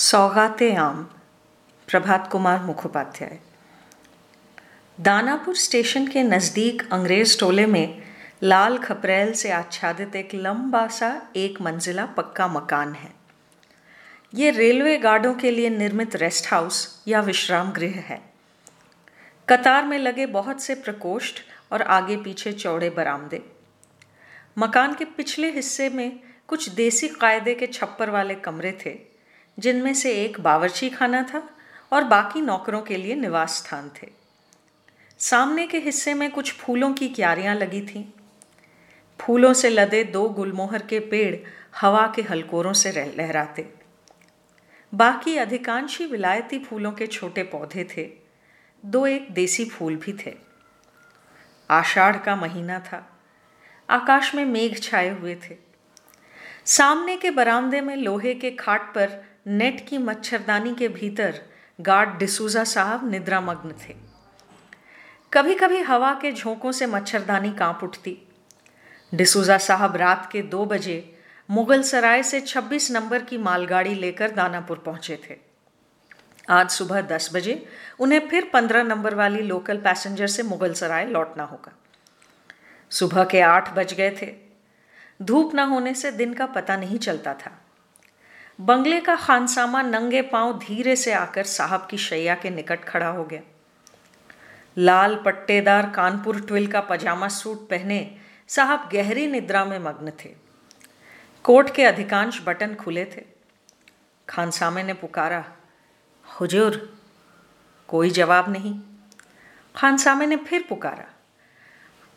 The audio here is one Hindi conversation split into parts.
सौगाते आम प्रभात कुमार मुखोपाध्याय। दानापुर स्टेशन के नज़दीक अंग्रेज़ टोले में लाल खपरेल से आच्छादित एक लंबा सा एक मंजिला पक्का मकान है। ये रेलवे गार्डों के लिए निर्मित रेस्ट हाउस या विश्राम गृह है। कतार में लगे बहुत से प्रकोष्ठ और आगे पीछे चौड़े बरामदे। मकान के पिछले हिस्से में कुछ देसी कायदे के छप्पर वाले कमरे थे। जिनमें से एक बावर्ची खाना था और बाकी नौकरों के लिए निवास स्थान थे। सामने के हिस्से में कुछ फूलों की क्यारियाँ लगी थीं। फूलों से लदे दो गुलमोहर के पेड़ हवा के हलकोरों से लहराते। बाकी अधिकांश ही विलायती फूलों के छोटे पौधे थे। दो एक देसी फूल भी थे। आषाढ़ का महीना था। आकाश में मेघ छाए हुए थे। सामने के बरामदे में लोहे के खाट पर नेट की मच्छरदानी के भीतर गार्ड डिसूजा साहब निद्रामग्न थे। कभी कभी हवा के झोंकों से मच्छरदानी काँप उठती। डिसूजा साहब रात के दो बजे मुगल सराय से 26 नंबर की मालगाड़ी लेकर दानापुर पहुँचे थे। आज सुबह 10 बजे उन्हें फिर 15 नंबर वाली लोकल पैसेंजर से मुगल सराय लौटना होगा। सुबह के आठ बज गए थे। धूप न होने से दिन का पता नहीं चलता था। बंगले का खानसामा नंगे पाँव धीरे से आकर साहब की शैया के निकट खड़ा हो गया। लाल पट्टेदार कानपुर ट्विल का पजामा सूट पहने साहब गहरी निद्रा में मग्न थे। कोट के अधिकांश बटन खुले थे। खानसामे ने पुकारा, हुजूर, कोई जवाब नहीं। खानसामे ने फिर पुकारा,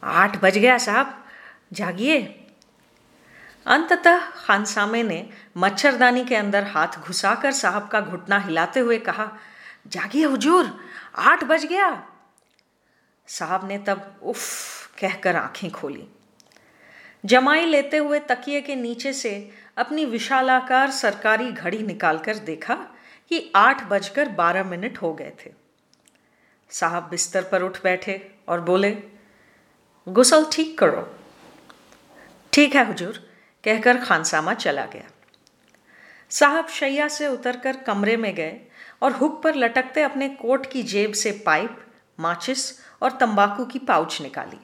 आठ बज गया साहब, जागिए। अंततः खानसामे ने मच्छरदानी के अंदर हाथ घुसाकर साहब का घुटना हिलाते हुए कहा, जागिए हुजूर, आठ बज गया। साहब ने तब उफ कहकर आँखें खोली। जमाई लेते हुए तकिए के नीचे से अपनी विशालाकार सरकारी घड़ी निकालकर देखा कि आठ बजकर बारह मिनट हो गए थे। साहब बिस्तर पर उठ बैठे और बोले, गुसल ठीक करो। ठीक है हुजूर कहकर खानसामा चला गया। साहब शैया से उतरकर कमरे में गए और हुक पर लटकते अपने कोट की जेब से पाइप, माचिस और तंबाकू की पाउच निकाली।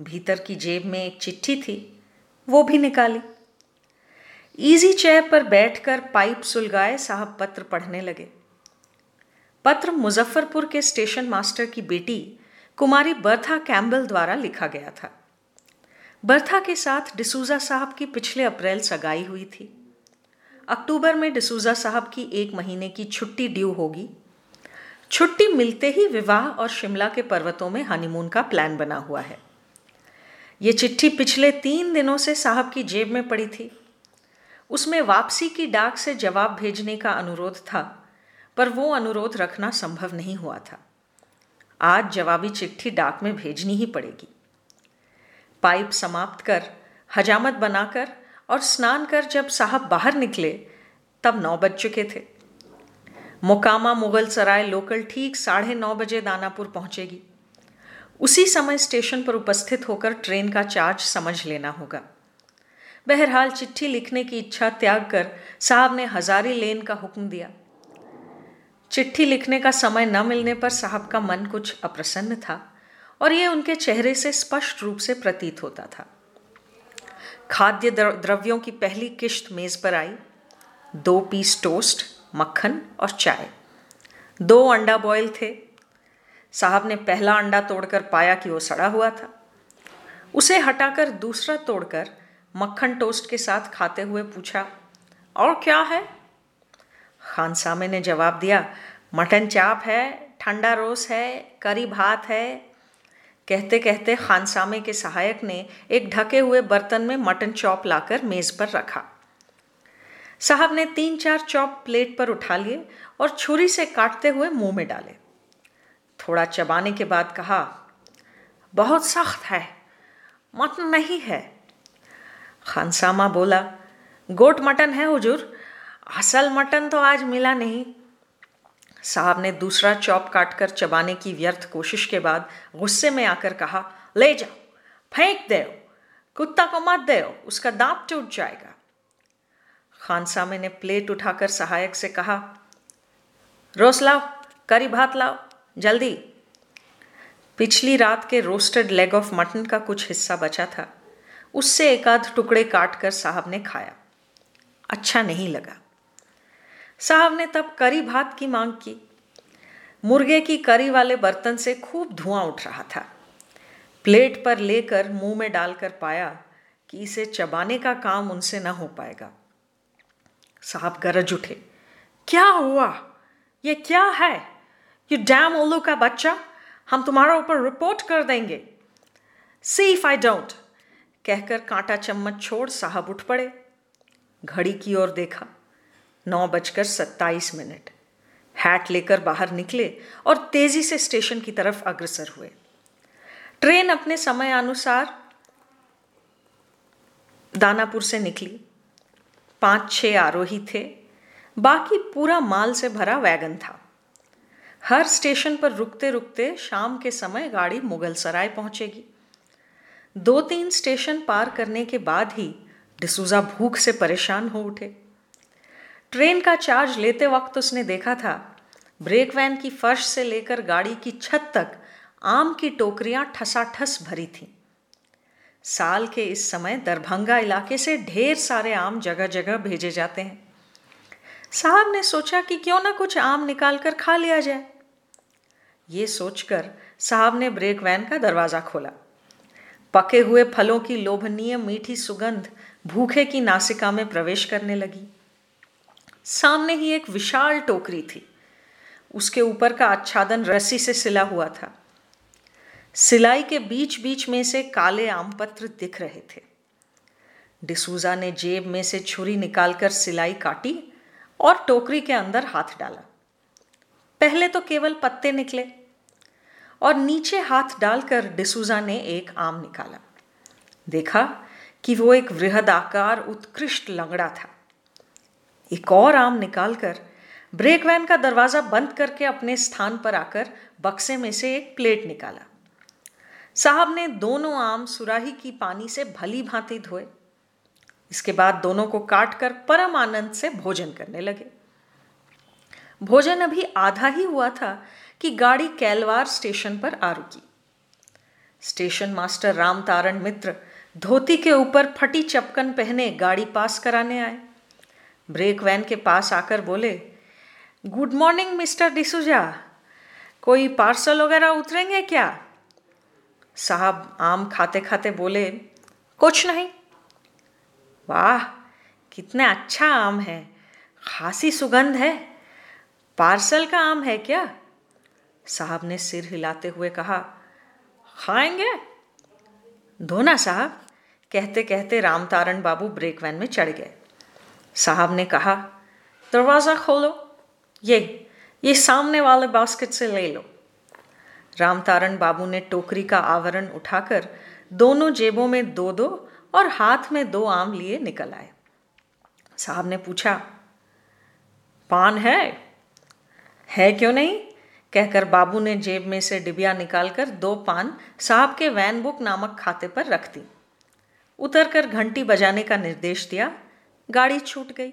भीतर की जेब में एक चिट्ठी थी, वो भी निकाली। इजी चेयर पर बैठकर पाइप सुलगाए साहब पत्र पढ़ने लगे। पत्र मुजफ्फरपुर के स्टेशन मास्टर की बेटी कुमारी बर्था कैम्बल द्वारा लिखा गया था। बर्था के साथ डिसूजा साहब की पिछले अप्रैल सगाई हुई थी। अक्टूबर में डिसूजा साहब की एक महीने की छुट्टी ड्यू होगी। छुट्टी मिलते ही विवाह और शिमला के पर्वतों में हनीमून का प्लान बना हुआ है। ये चिट्ठी पिछले तीन दिनों से साहब की जेब में पड़ी थी। उसमें वापसी की डाक से जवाब भेजने का अनुरोध था, पर वो अनुरोध रखना संभव नहीं हुआ था। आज जवाबी चिट्ठी डाक में भेजनी ही पड़ेगी। पाइप समाप्त कर, हजामत बनाकर और स्नान कर जब साहब बाहर निकले, तब नौ बज चुके थे। मोकामा मुगल सराय लोकल ठीक साढ़े नौ बजे दानापुर पहुंचेगी। उसी समय स्टेशन पर उपस्थित होकर ट्रेन का चार्ज समझ लेना होगा। बहरहाल चिट्ठी लिखने की इच्छा त्याग कर साहब ने हजारी लेन का हुक्म दिया। चिट्ठी लिखने का समय न मिलने पर साहब का मन कुछ अप्रसन्न था। और ये उनके चेहरे से स्पष्ट रूप से प्रतीत होता था। खाद्य द्रव्यों की पहली किश्त मेज पर आई। दो पीस टोस्ट, मक्खन और चाय। दो अंडा बॉयल थे। साहब ने पहला अंडा तोड़कर पाया कि वो सड़ा हुआ था। उसे हटाकर दूसरा तोड़कर मक्खन टोस्ट के साथ खाते हुए पूछा, और क्या है? खान सामे ने जवाब दिया, मटन चाप है, ठंडा रोस है, करी भात है कहते कहते खानसामे के सहायक ने एक ढके हुए बर्तन में मटन चॉप लाकर मेज पर रखा। साहब ने तीन चार चॉप प्लेट पर उठा लिए और छुरी से काटते हुए मुँह में डाले। थोड़ा चबाने के बाद कहा, बहुत सख्त है, मटन नहीं है। खानसामा बोला, गोट मटन है हुजूर, असल मटन तो आज मिला नहीं। साहब ने दूसरा चॉप काटकर चबाने की व्यर्थ कोशिश के बाद गुस्से में आकर कहा, ले जाओ, फेंक दे कुत्ता को मत दो उसका दांत टूट जाएगा। खानसामे ने प्लेट उठाकर सहायक से कहा रोस लाओ, करी भात लाओ, जल्दी। पिछली रात के रोस्टेड लेग ऑफ़ मटन का कुछ हिस्सा बचा था, उससे एक आध टुकड़े काट कर साहब ने खाया। अच्छा नहीं लगा। साहब ने तब करी भात की मांग की। मुर्गे की करी वाले बर्तन से खूब धुआँ उठ रहा था। प्लेट पर लेकर मुँह में डालकर पाया कि इसे चबाने का काम उनसे न हो पाएगा। साहब गरज उठे। क्या हुआ? ये क्या है? ये डैम ओलू का बच्चा? हम तुम्हारा ऊपर रिपोर्ट कर देंगे। See if I don't. कहकर कांटा चम्मच छोड़ साहब उठ पड़े। घड़ी की ओर देखा। नौ बजकर सत्ताईस मिनट। हैट लेकर बाहर निकले और तेज़ी से स्टेशन की तरफ़ अग्रसर हुए। ट्रेन अपने समय अनुसार दानापुर से निकली। पाँच छह आरोही थे। बाकी पूरा माल से भरा वैगन था। हर स्टेशन पर रुकते रुकते शाम के समय गाड़ी मुगल सराय पहुंचेगी। दो तीन स्टेशन पार करने के बाद ही डिसूजा भूख से परेशान हो उठे। ट्रेन का चार्ज लेते वक्त उसने देखा था। ब्रेक वैन की फर्श से लेकर गाड़ी की छत तक आम की टोकरियाँ ठसाठस भरी थीं। साल के इस समय दरभंगा इलाके से ढेर सारे आम जगह जगह भेजे जाते हैं। साहब ने सोचा कि क्यों ना कुछ आम निकाल कर खा लिया जाए। ये सोचकर साहब ने ब्रेक वैन का दरवाज़ा खोला। पके हुए फलों की लोभनीय मीठी सुगंध भूखे की नासिका में प्रवेश करने लगी। सामने ही एक विशाल टोकरी थी। उसके ऊपर का आच्छादन रस्सी से सिला हुआ था। सिलाई के बीच बीच में से काले आम पत्र दिख रहे थे। डिसूजा ने जेब में से छुरी निकालकर सिलाई काटी और टोकरी के अंदर हाथ डाला। पहले तो केवल पत्ते निकले और नीचे हाथ डालकर डिसूजा ने एक आम निकाला। देखा कि वो एक वृहद आकार उत्कृष्ट लंगड़ा था। एक और आम निकालकर ब्रेक वैन का दरवाज़ा बंद करके अपने स्थान पर आकर बक्से में से एक प्लेट निकाला। साहब ने दोनों आम सुराही की पानी से भली भांति धोए। इसके बाद दोनों को काट कर परम आनंद से भोजन करने लगे। भोजन अभी आधा ही हुआ था कि गाड़ी कैलवार स्टेशन पर आ रुकी। स्टेशन मास्टर राम तारण मित्र धोती के ऊपर फटी चपकन पहने गाड़ी पास कराने आए। ब्रेक वैन के पास आकर बोले, गुड मॉर्निंग, मिस्टर डिसूजा। कोई पार्सल वगैरह उतरेंगे क्या? साहब आम खाते खाते बोले, कुछ नहीं। वाह, कितना अच्छा आम है। खासी सुगंध है। पार्सल का आम है क्या? साहब ने सिर हिलाते हुए कहा, खाएँगे? धोना साहब, कहते कहते राम तारण बाबू ब्रेक वैन में चढ़ गए। साहब ने कहा, दरवाज़ा खोलो, ये ये सामने वाले बास्केट से ले लो। राम तारण बाबू ने टोकरी का आवरण उठाकर दोनों जेबों में दो दो और हाथ में दो आम लिए निकल आए। साहब ने पूछा, पान है? है क्यों नहीं? कहकर बाबू ने जेब में से डिबिया निकालकर दो पान साहब के वैन बुक नामक खाते पर रख दी। उतरकर घंटी बजाने का निर्देश दिया गाड़ी छूट गई।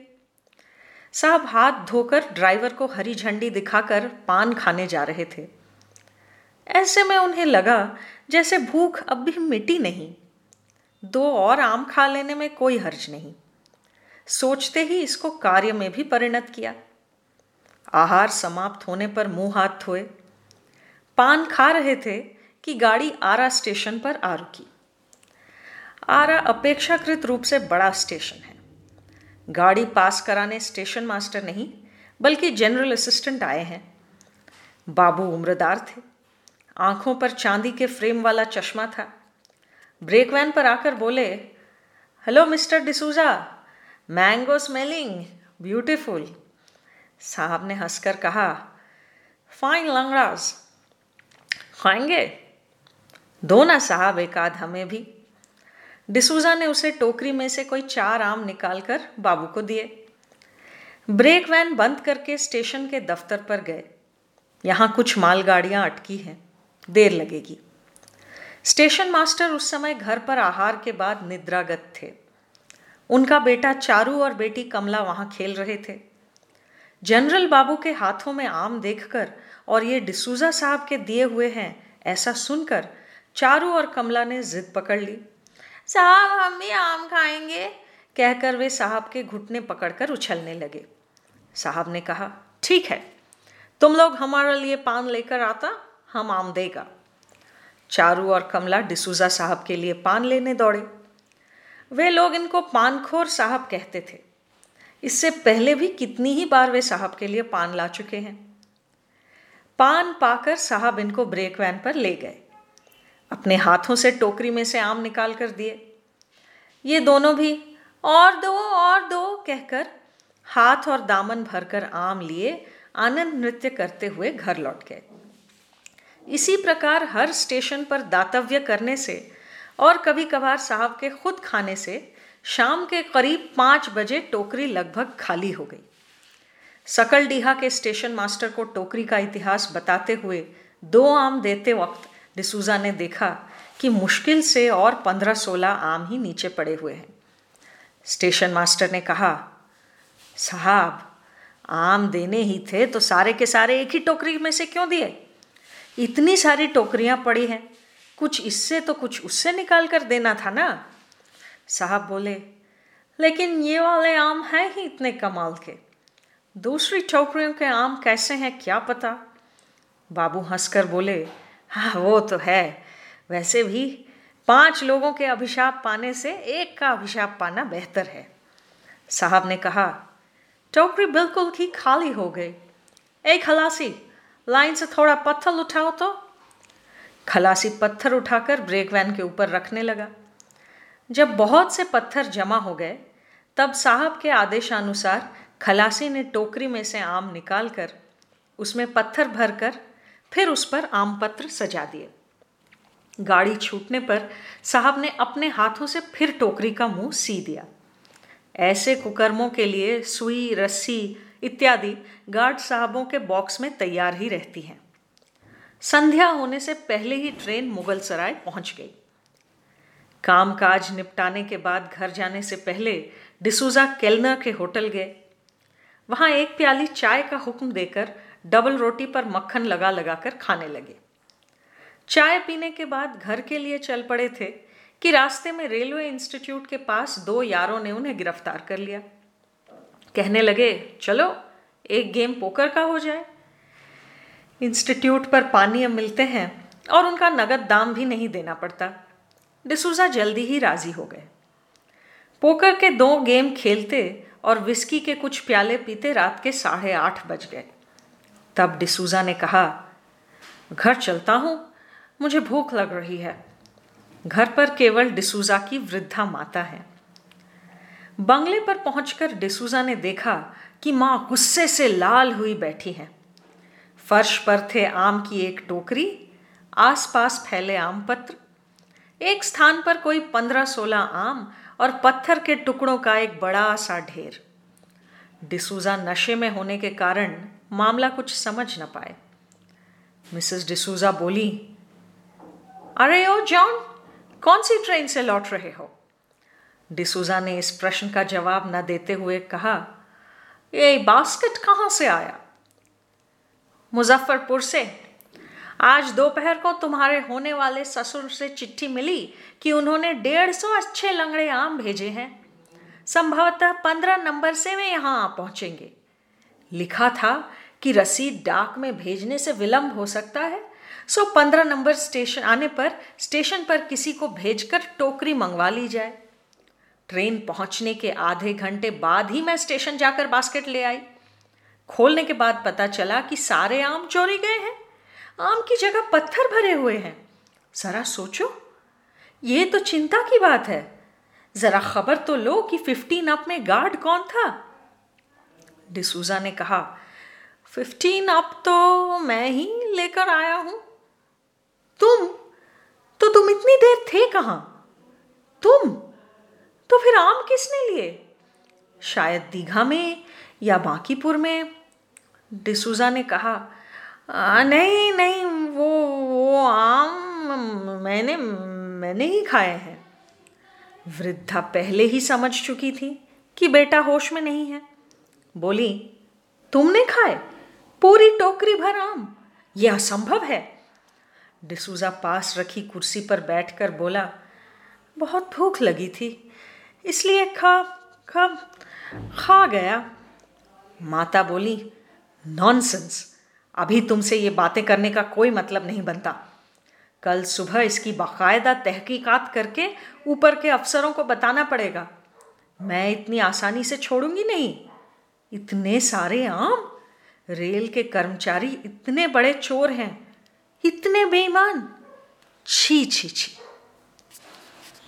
साहब हाथ धोकर ड्राइवर को हरी झंडी दिखाकर पान खाने जा रहे थे। ऐसे में उन्हें लगा जैसे भूख अब भी मिटी नहीं। दो और आम खा लेने में कोई हर्ज नहीं। सोचते ही इसको कार्य में भी परिणत किया। आहार समाप्त होने पर मुँह हाथ धोए। पान खा रहे थे कि गाड़ी आरा स्टेशन पर आ रुकी। आरा अपेक्षाकृत रूप से बड़ा स्टेशन है। गाड़ी पास कराने स्टेशन मास्टर नहीं, बल्कि जनरल असिस्टेंट आए हैं। बाबू उम्रदार थे। आँखों पर चांदी के फ्रेम वाला चश्मा था। ब्रेक वैन पर आकर बोले hello mister D'Souza mango smelling beautiful साहब ने हंसकर कहा फाइन लंगड़ाज खाएँगे? दो ना साहब, एक आध हमें भी। डिसूजा ने उसे टोकरी में से कोई चार आम निकालकर बाबू को दिए। ब्रेक वैन बंद करके स्टेशन के दफ्तर पर गए। यहाँ कुछ मालगाड़ियाँ अटकी हैं। देर लगेगी। स्टेशन मास्टर उस समय घर पर आहार के बाद निद्रागत थे। उनका बेटा चारू और बेटी कमला वहाँ खेल रहे थे। जनरल बाबू के हाथों में आम देखकर और ये डिसूजा साहब के दिए हुए हैं ऐसा सुनकर चारू और कमला ने जिद पकड़ ली। साहब, हम भी आम खाएँगे, कहकर वे साहब के घुटने पकड़कर उछलने लगे। साहब ने कहा, ठीक है, तुम लोग हमारे लिए पान लेकर आता, हम आम देगा। चारू और कमला डिसूजा साहब के लिए पान लेने दौड़े। वे लोग इनको पानखोर साहब कहते थे। इससे पहले भी कितनी ही बार वे साहब के लिए पान ला चुके हैं। पान पाकर साहब इनको ब्रेक वैन पर ले गए। अपने हाथों से टोकरी में से आम निकाल कर दिए। ये दोनों भी और दो और दो कहकर हाथ और दामन भरकर आम लिए आनंद नृत्य करते हुए घर लौट गए। इसी प्रकार हर स्टेशन पर दातव्य करने से और कभी कभार साहब के खुद खाने से शाम के करीब पाँच बजे टोकरी लगभग खाली हो गई। सकल डीहा के स्टेशन मास्टर को टोकरी का इतिहास बताते हुए दो आम देते वक्त डिसूजा ने देखा कि मुश्किल से और पंद्रह सोलह आम ही नीचे पड़े हुए हैं। स्टेशन मास्टर ने कहा, साहब, आम देने ही थे तो सारे के सारे एक ही टोकरी में से क्यों दिए? इतनी सारी टोकरियाँ पड़ी हैं, कुछ इससे तो कुछ उससे निकाल कर देना था ना? साहब बोले, लेकिन ये वाले आम हैं ही इतने कमाल के। दूसरी टोकरियों के आम कैसे हैं क्या पता? बाबू हंसकर बोले हाँ वो तो है। वैसे भी पाँच लोगों के अभिशाप पाने से एक का अभिशाप पाना बेहतर है। साहब ने कहा, टोकरी बिल्कुल ही खाली हो गई। एक खलासी, लाइन से थोड़ा पत्थर उठाओ तो? खलासी पत्थर उठाकर ब्रेक वैन के ऊपर रखने लगा। जब बहुत से पत्थर जमा हो गए, तब साहब के आदेशानुसार खलासी ने टोकरी में से आम निकालकर उसमें पत्थर भरकर फिर उस पर आम पत्र सजा दिए। गाड़ी छूटने पर साहब ने अपने हाथों से फिर टोकरी का मुँह सी दिया। ऐसे कुकर्मों के लिए सुई, रस्सी इत्यादि गार्ड साहबों के बॉक्स में तैयार ही रहती हैं। संध्या होने से पहले ही ट्रेन मुगल सराय पहुँच गई। कामकाज निपटाने के बाद घर जाने से पहले डिसूजा केलनर के होटल गए। वहाँ एक प्याली चाय का हुक्म देकर डबल रोटी पर मक्खन लगा लगा कर खाने लगे। चाय पीने के बाद घर के लिए चल पड़े थे कि रास्ते में रेलवे इंस्टीट्यूट के पास दो यारों ने उन्हें गिरफ़्तार कर लिया। कहने लगे, चलो, एक गेम पोकर का हो जाए। इंस्टीट्यूट पर पानी मिलते हैं और उनका नगद दाम भी नहीं देना पड़ता। डिसूजा जल्दी ही राज़ी हो गए। पोकर के दो गेम खेलते और विस्की के कुछ प्याले पीते रात के साढ़े आठ बज गए। तब डिसूजा ने कहा, घर चलता हूँ, मुझे भूख लग रही है। घर पर केवल डिसूजा की वृद्धा माता है बंगले पर पहुंचकर डिसूजा ने देखा कि माँ गुस्से से लाल हुई बैठी है। फर्श पर थे आम की एक टोकरी, आसपास फैले आम पत्र एक स्थान पर कोई पंद्रह सोलह आम और पत्थर के टुकड़ों का एक बड़ा सा ढेर। डिसूजा नशे में होने के कारण मामला कुछ समझ न पाए। मिसेस डिसूजा बोली, अरे ओ जॉन कौन सी ट्रेन से लौट रहे हो? डिसूजा ने इस प्रश्न का जवाब न देते हुए कहा, ये बास्केट कहाँ से आया? मुजफ्फरपुर से। आज दोपहर को तुम्हारे होने वाले ससुर से चिट्ठी मिली कि उन्होंने डेढ़ सौ अच्छे लंगड़े आम भेजे हैं। संभवतः पंद्रह नंबर से वे यहाँ आ पहुँचेंगे। लिखा था कि रसीद डाक में भेजने से विलंब हो सकता है, सो पंद्रह नंबर स्टेशन आने पर स्टेशन पर किसी को भेजकर टोकरी मंगवा ली जाए। ट्रेन पहुँचने के आधे घंटे बाद ही मैं स्टेशन जाकर बास्केट ले आई। खोलने के बाद पता चला कि सारे आम चोरी गए हैं। आम की जगह पत्थर भरे हुए हैं। जरा सोचो, ये तो चिंता की बात है। जरा खबर तो लो कि फिफ्टीन अप में गार्ड कौन था? डिसूजा ने कहा फिफ्टीन अप तो मैं ही लेकर आया हूँ। तुम? तो तुम इतनी देर थे कहाँ? तुम? तो फिर आम किसने लिए? शायद दीघा में या बांकीपुर में? डिसूजा ने कहा आ, नहीं नहीं वो वो आम मैंने मैंने ही खाए हैं। वृद्धा पहले ही समझ चुकी थी कि बेटा होश में नहीं है। बोली, तुमने खाए? पूरी टोकरी भर आम। यह असंभव है। डिसूजा पास रखी कुर्सी पर बैठकर बोला, बहुत भूख लगी थी, इसलिए खा खा खा गया। माता बोली नॉनसेंस अभी तुमसे ये बातें करने का कोई मतलब नहीं बनता। कल सुबह इसकी बाकायदा तहकीकात करके ऊपर के अफसरों को बताना पड़ेगा। मैं इतनी आसानी से छोड़ूँगी नहीं। इतने सारे आम। रेल के कर्मचारी इतने बड़े चोर हैं। इतने बेईमान। छी छी छी।